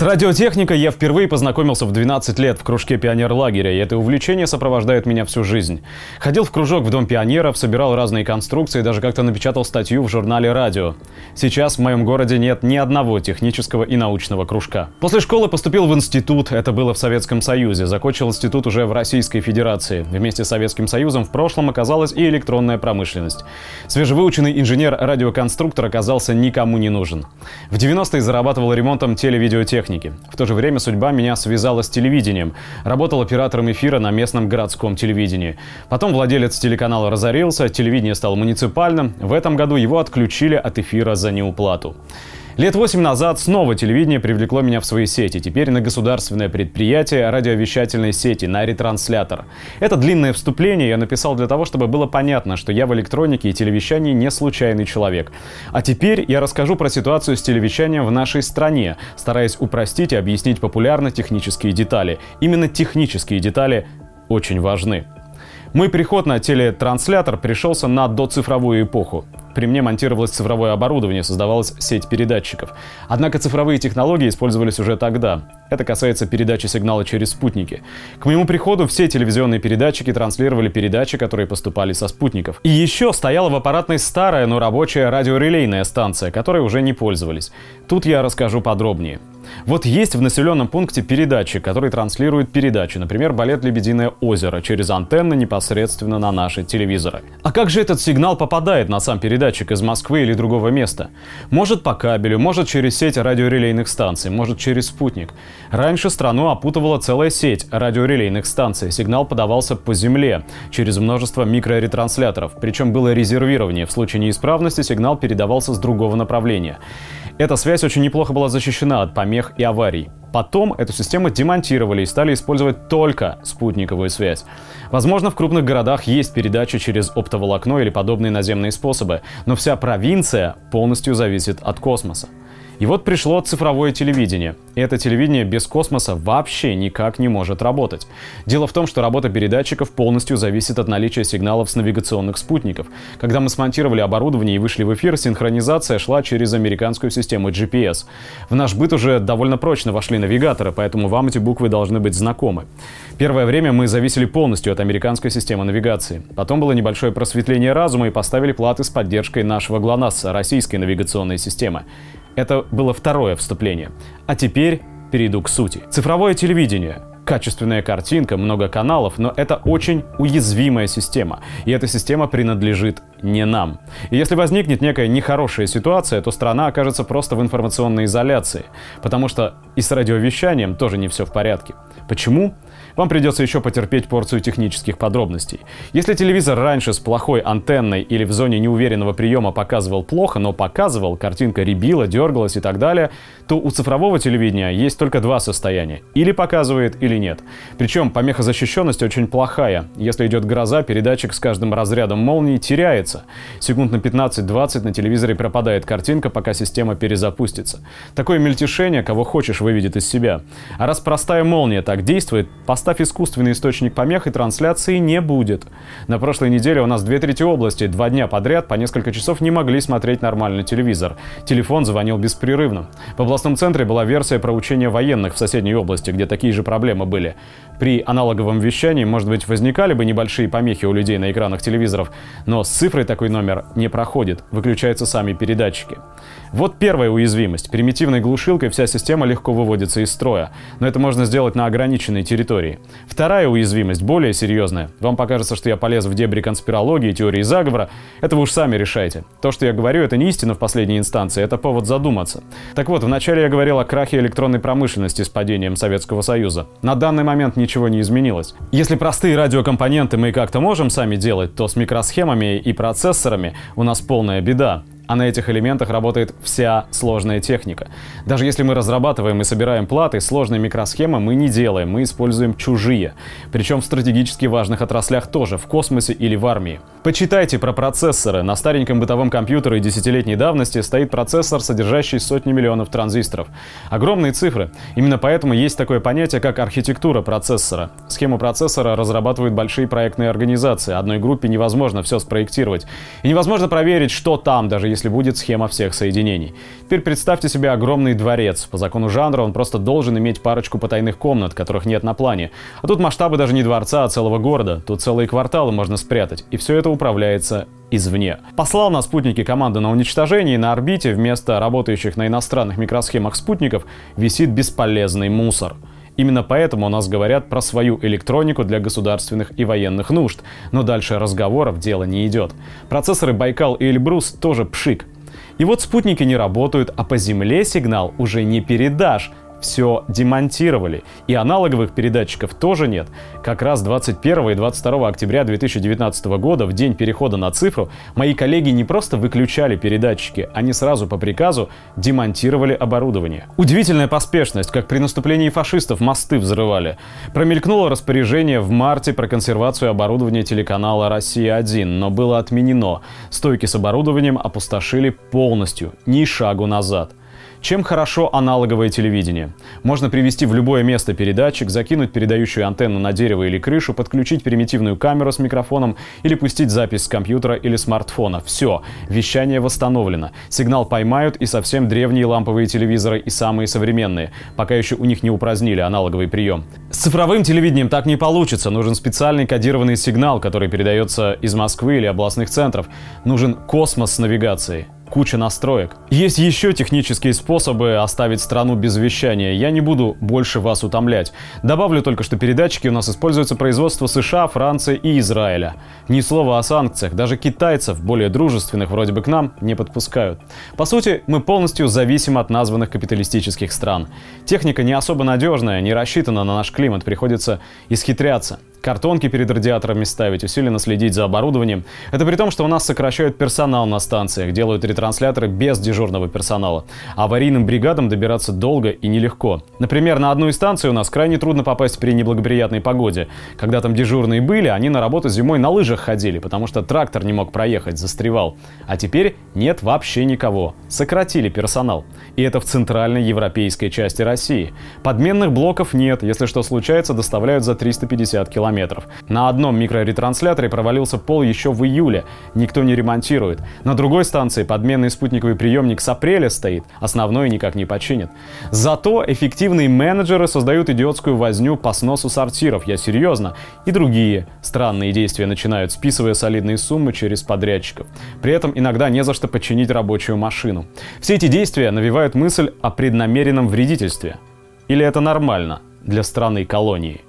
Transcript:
С радиотехникой я впервые познакомился в 12 лет в кружке пионер-лагеря, и это увлечение сопровождает меня всю жизнь. Ходил в кружок в Дом пионеров, собирал разные конструкции, даже как-то напечатал статью в журнале «Радио». Сейчас в моем городе нет ни одного технического и научного кружка. После школы поступил в институт, это было в Советском Союзе. Закончил институт уже в Российской Федерации. Вместе с Советским Союзом в прошлом оказалась и электронная промышленность. Свежевыученный инженер-радиоконструктор оказался никому не нужен. В 90-е зарабатывал ремонтом телевидеотехники техники. В то же время судьба меня связала с телевидением. Работал оператором эфира на местном городском телевидении. Потом владелец телеканала разорился, телевидение стало муниципальным. В этом году его отключили от эфира за неуплату. Лет восемь назад снова телевидение привлекло меня в свои сети, теперь на государственное предприятие радиовещательной сети, на ретранслятор. Это длинное вступление я написал для того, чтобы было понятно, что я в электронике и телевещании не случайный человек. А теперь я расскажу про ситуацию с телевещанием в нашей стране, стараясь упростить и объяснить популярно технические детали. Именно технические детали очень важны. Мой приход на телетранслятор пришелся на доцифровую эпоху. При мне монтировалось цифровое оборудование, создавалась сеть передатчиков. Однако цифровые технологии использовались уже тогда. Это касается передачи сигнала через спутники. К моему приходу все телевизионные передатчики транслировали передачи, которые поступали со спутников. И еще стояла в аппаратной старая, но рабочая радиорелейная станция, которой уже не пользовались. Тут я расскажу подробнее. Вот есть в населенном пункте передатчик, который транслирует передачи, например, балет «Лебединое озеро» через антенны непосредственно на наши телевизоры. А как же этот сигнал попадает на сам передатчик из Москвы или другого места? Может по кабелю, может через сеть радиорелейных станций, может через спутник. Раньше страну опутывала целая сеть радиорелейных станций. Сигнал подавался по земле через множество микроретрансляторов. Причем было резервирование. В случае неисправности сигнал передавался с другого направления. Эта связь очень неплохо была защищена от помех и аварий. Потом эту систему демонтировали и стали использовать только спутниковую связь. Возможно, в крупных городах есть передача через оптоволокно или подобные наземные способы, но вся провинция полностью зависит от космоса. И вот пришло цифровое телевидение. И это телевидение без космоса вообще никак не может работать. Дело в том, что работа передатчиков полностью зависит от наличия сигналов с навигационных спутников. Когда мы смонтировали оборудование и вышли в эфир, синхронизация шла через американскую систему GPS. В наш быт уже довольно прочно вошли навигаторы, поэтому вам эти буквы должны быть знакомы. Первое время мы зависели полностью от американской системы навигации. Потом было небольшое просветление разума и поставили платы с поддержкой нашего ГЛОНАСС, российской навигационной системы. Это было второе вступление. А теперь перейду к сути. Цифровое телевидение качественная картинка, много каналов, но это очень уязвимая система. И эта система принадлежит не нам. И если возникнет некая нехорошая ситуация, то страна окажется просто в информационной изоляции. Потому что и с радиовещанием тоже не все в порядке. Почему? Вам придется еще потерпеть порцию технических подробностей. Если телевизор раньше с плохой антенной или в зоне неуверенного приема показывал плохо, но показывал, картинка ребила, дергалась и так далее, то у цифрового телевидения есть только два состояния. Или показывает, или нет. Причем помехозащищенность очень плохая. Если идет гроза, передатчик с каждым разрядом молнии теряется. Секунд на 15-20 на телевизоре пропадает картинка, пока система перезапустится. Такое мельтешение, кого хочешь, выведет из себя. А раз простая молния так действует, поставь искусственный источник помех и трансляции не будет. На прошлой неделе у нас две трети области два дня подряд по несколько часов не могли смотреть нормальный телевизор. Телефон звонил беспрерывно. В областном центре была версия про учения военных в соседней области, где такие же проблемы были. При аналоговом вещании, может быть, возникали бы небольшие помехи у людей на экранах телевизоров, но с цифрой такой номер не проходит, выключаются сами передатчики. Вот первая уязвимость. Примитивной глушилкой вся система легко выводится из строя, но это можно сделать на ограниченной территории теории. Вторая уязвимость, более серьезная. Вам покажется, что я полез в дебри конспирологии, теории заговора. Это вы уж сами решайте. То, что я говорю, это не истина в последней инстанции, это повод задуматься. Так вот, вначале я говорил о крахе электронной промышленности с падением Советского Союза. На данный момент ничего не изменилось. Если простые радиокомпоненты мы как-то можем сами делать, то с микросхемами и процессорами у нас полная беда а на этих элементах работает вся сложная техника. Даже если мы разрабатываем и собираем платы, сложные микросхемы мы не делаем, мы используем чужие. Причем в стратегически важных отраслях тоже, в космосе или в армии. Почитайте про процессоры. На стареньком бытовом компьютере десятилетней давности стоит процессор, содержащий сотни миллионов транзисторов. Огромные цифры. Именно поэтому есть такое понятие, как архитектура процессора. Схему процессора разрабатывают большие проектные организации. Одной группе невозможно все спроектировать. И невозможно проверить, что там, даже если если будет схема всех соединений. Теперь представьте себе огромный дворец. По закону жанра он просто должен иметь парочку потайных комнат, которых нет на плане. А тут масштабы даже не дворца, а целого города. Тут целые кварталы можно спрятать. И все это управляется извне. Послал на спутники команды на уничтожение, и на орбите вместо работающих на иностранных микросхемах спутников висит бесполезный мусор. Именно поэтому у нас говорят про свою электронику для государственных и военных нужд. Но дальше разговоров дело не идет. Процессоры Байкал и Эльбрус тоже пшик. И вот спутники не работают, а по Земле сигнал уже не передашь все демонтировали. И аналоговых передатчиков тоже нет. Как раз 21 и 22 октября 2019 года, в день перехода на цифру, мои коллеги не просто выключали передатчики, они сразу по приказу демонтировали оборудование. Удивительная поспешность, как при наступлении фашистов мосты взрывали. Промелькнуло распоряжение в марте про консервацию оборудования телеканала «Россия-1», но было отменено. Стойки с оборудованием опустошили полностью, ни шагу назад. Чем хорошо аналоговое телевидение? Можно привести в любое место передатчик, закинуть передающую антенну на дерево или крышу, подключить примитивную камеру с микрофоном или пустить запись с компьютера или смартфона. Все, вещание восстановлено. Сигнал поймают и совсем древние ламповые телевизоры и самые современные, пока еще у них не упразднили аналоговый прием. С цифровым телевидением так не получится. Нужен специальный кодированный сигнал, который передается из Москвы или областных центров. Нужен космос с навигацией куча настроек. Есть еще технические способы оставить страну без вещания. Я не буду больше вас утомлять. Добавлю только, что передатчики у нас используются производство США, Франции и Израиля. Ни слова о санкциях. Даже китайцев, более дружественных вроде бы к нам, не подпускают. По сути, мы полностью зависим от названных капиталистических стран. Техника не особо надежная, не рассчитана на наш климат, приходится исхитряться картонки перед радиаторами ставить, усиленно следить за оборудованием. Это при том, что у нас сокращают персонал на станциях, делают ретрансляторы без дежурного персонала. Аварийным бригадам добираться долго и нелегко. Например, на одну из станций у нас крайне трудно попасть при неблагоприятной погоде. Когда там дежурные были, они на работу зимой на лыжах ходили, потому что трактор не мог проехать, застревал. А теперь нет вообще никого. Сократили персонал. И это в центральной европейской части России. Подменных блоков нет, если что случается, доставляют за 350 километров километров. На одном микроретрансляторе провалился пол еще в июле, никто не ремонтирует. На другой станции подменный спутниковый приемник с апреля стоит, основной никак не починит. Зато эффективные менеджеры создают идиотскую возню по сносу сортиров, я серьезно, и другие странные действия начинают, списывая солидные суммы через подрядчиков. При этом иногда не за что починить рабочую машину. Все эти действия навевают мысль о преднамеренном вредительстве. Или это нормально для страны колонии?